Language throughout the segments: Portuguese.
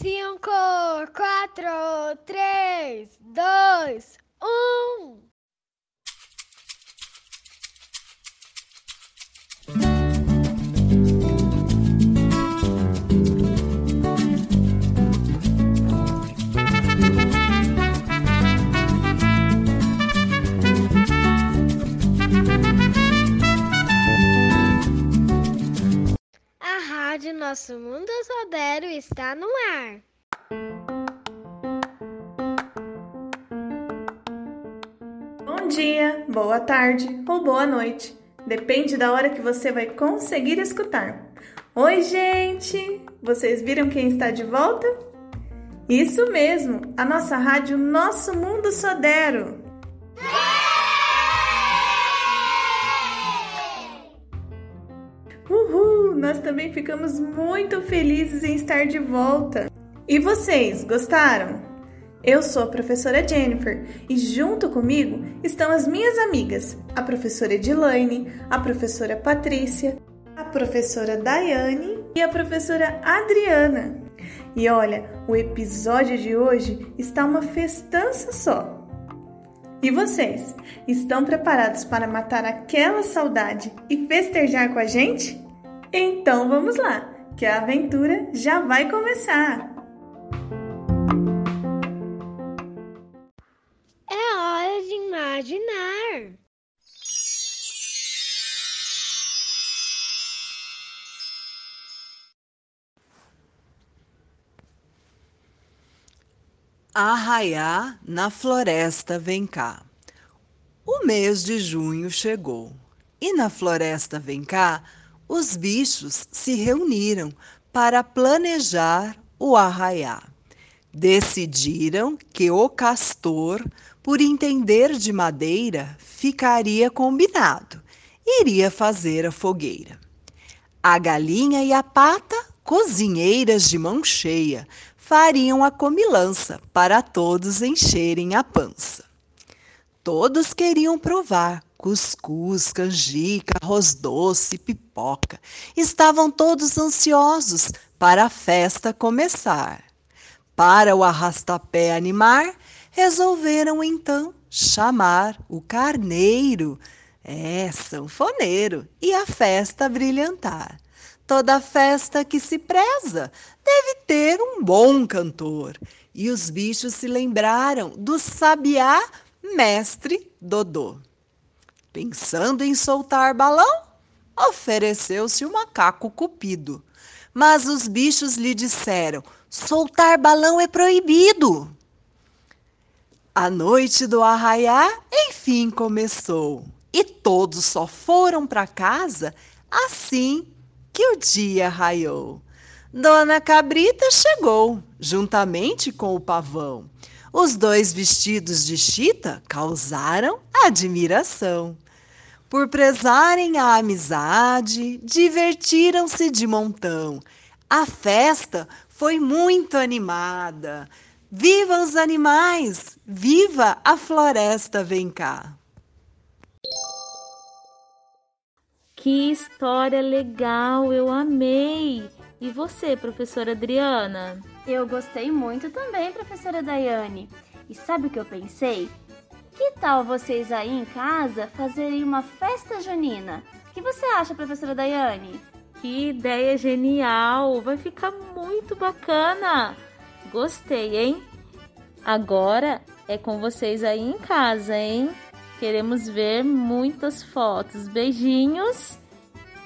Cinco, quatro, três, dois, um. Rádio Nosso Mundo Sodero está no ar. Bom dia, boa tarde ou boa noite. Depende da hora que você vai conseguir escutar. Oi, gente! Vocês viram quem está de volta? Isso mesmo, a nossa rádio Nosso Mundo Sodero. Nós também ficamos muito felizes em estar de volta. E vocês, gostaram? Eu sou a professora Jennifer e junto comigo estão as minhas amigas, a professora Edilaine, a professora Patrícia, a professora Daiane e a professora Adriana. E olha, o episódio de hoje está uma festança só. E vocês, estão preparados para matar aquela saudade e festejar com a gente? Então vamos lá, que a aventura já vai começar! É hora de imaginar. Arraiá na floresta vem cá. O mês de junho chegou e na floresta vem cá os bichos se reuniram para planejar o arraiá. Decidiram que o castor, por entender de madeira, ficaria combinado, iria fazer a fogueira. A galinha e a pata, cozinheiras de mão cheia, fariam a comilança para todos encherem a pança. Todos queriam provar cuscuz, canjica, arroz doce, pipoca. Estavam todos ansiosos para a festa começar. Para o arrastapé animar, resolveram então chamar o carneiro, é, sanfoneiro, e a festa brilhantar. Toda festa que se preza deve ter um bom cantor. E os bichos se lembraram do sabiá mestre Dodô. Pensando em soltar balão, ofereceu-se o macaco cupido. Mas os bichos lhe disseram: soltar balão é proibido. A noite do arraiá enfim começou e todos só foram para casa assim que o dia raiou. Dona Cabrita chegou, juntamente com o pavão. Os dois vestidos de chita causaram admiração. Por prezarem a amizade, divertiram-se de montão. A festa foi muito animada. Viva os animais! Viva a floresta vem cá! Que história legal, eu amei! E você, professora Adriana? Eu gostei muito também, professora Daiane. E sabe o que eu pensei? Que tal vocês aí em casa fazerem uma festa junina? O que você acha, professora Daiane? Que ideia genial! Vai ficar muito bacana! Gostei, hein? Agora é com vocês aí em casa, hein? Queremos ver muitas fotos. Beijinhos.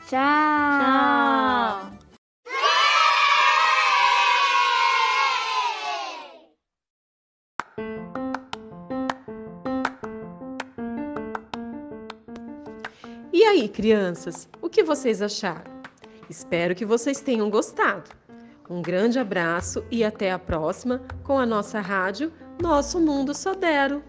Tchau! Tchau. E aí, crianças, o que vocês acharam? Espero que vocês tenham gostado. Um grande abraço e até a próxima com a nossa rádio Nosso Mundo Sodero.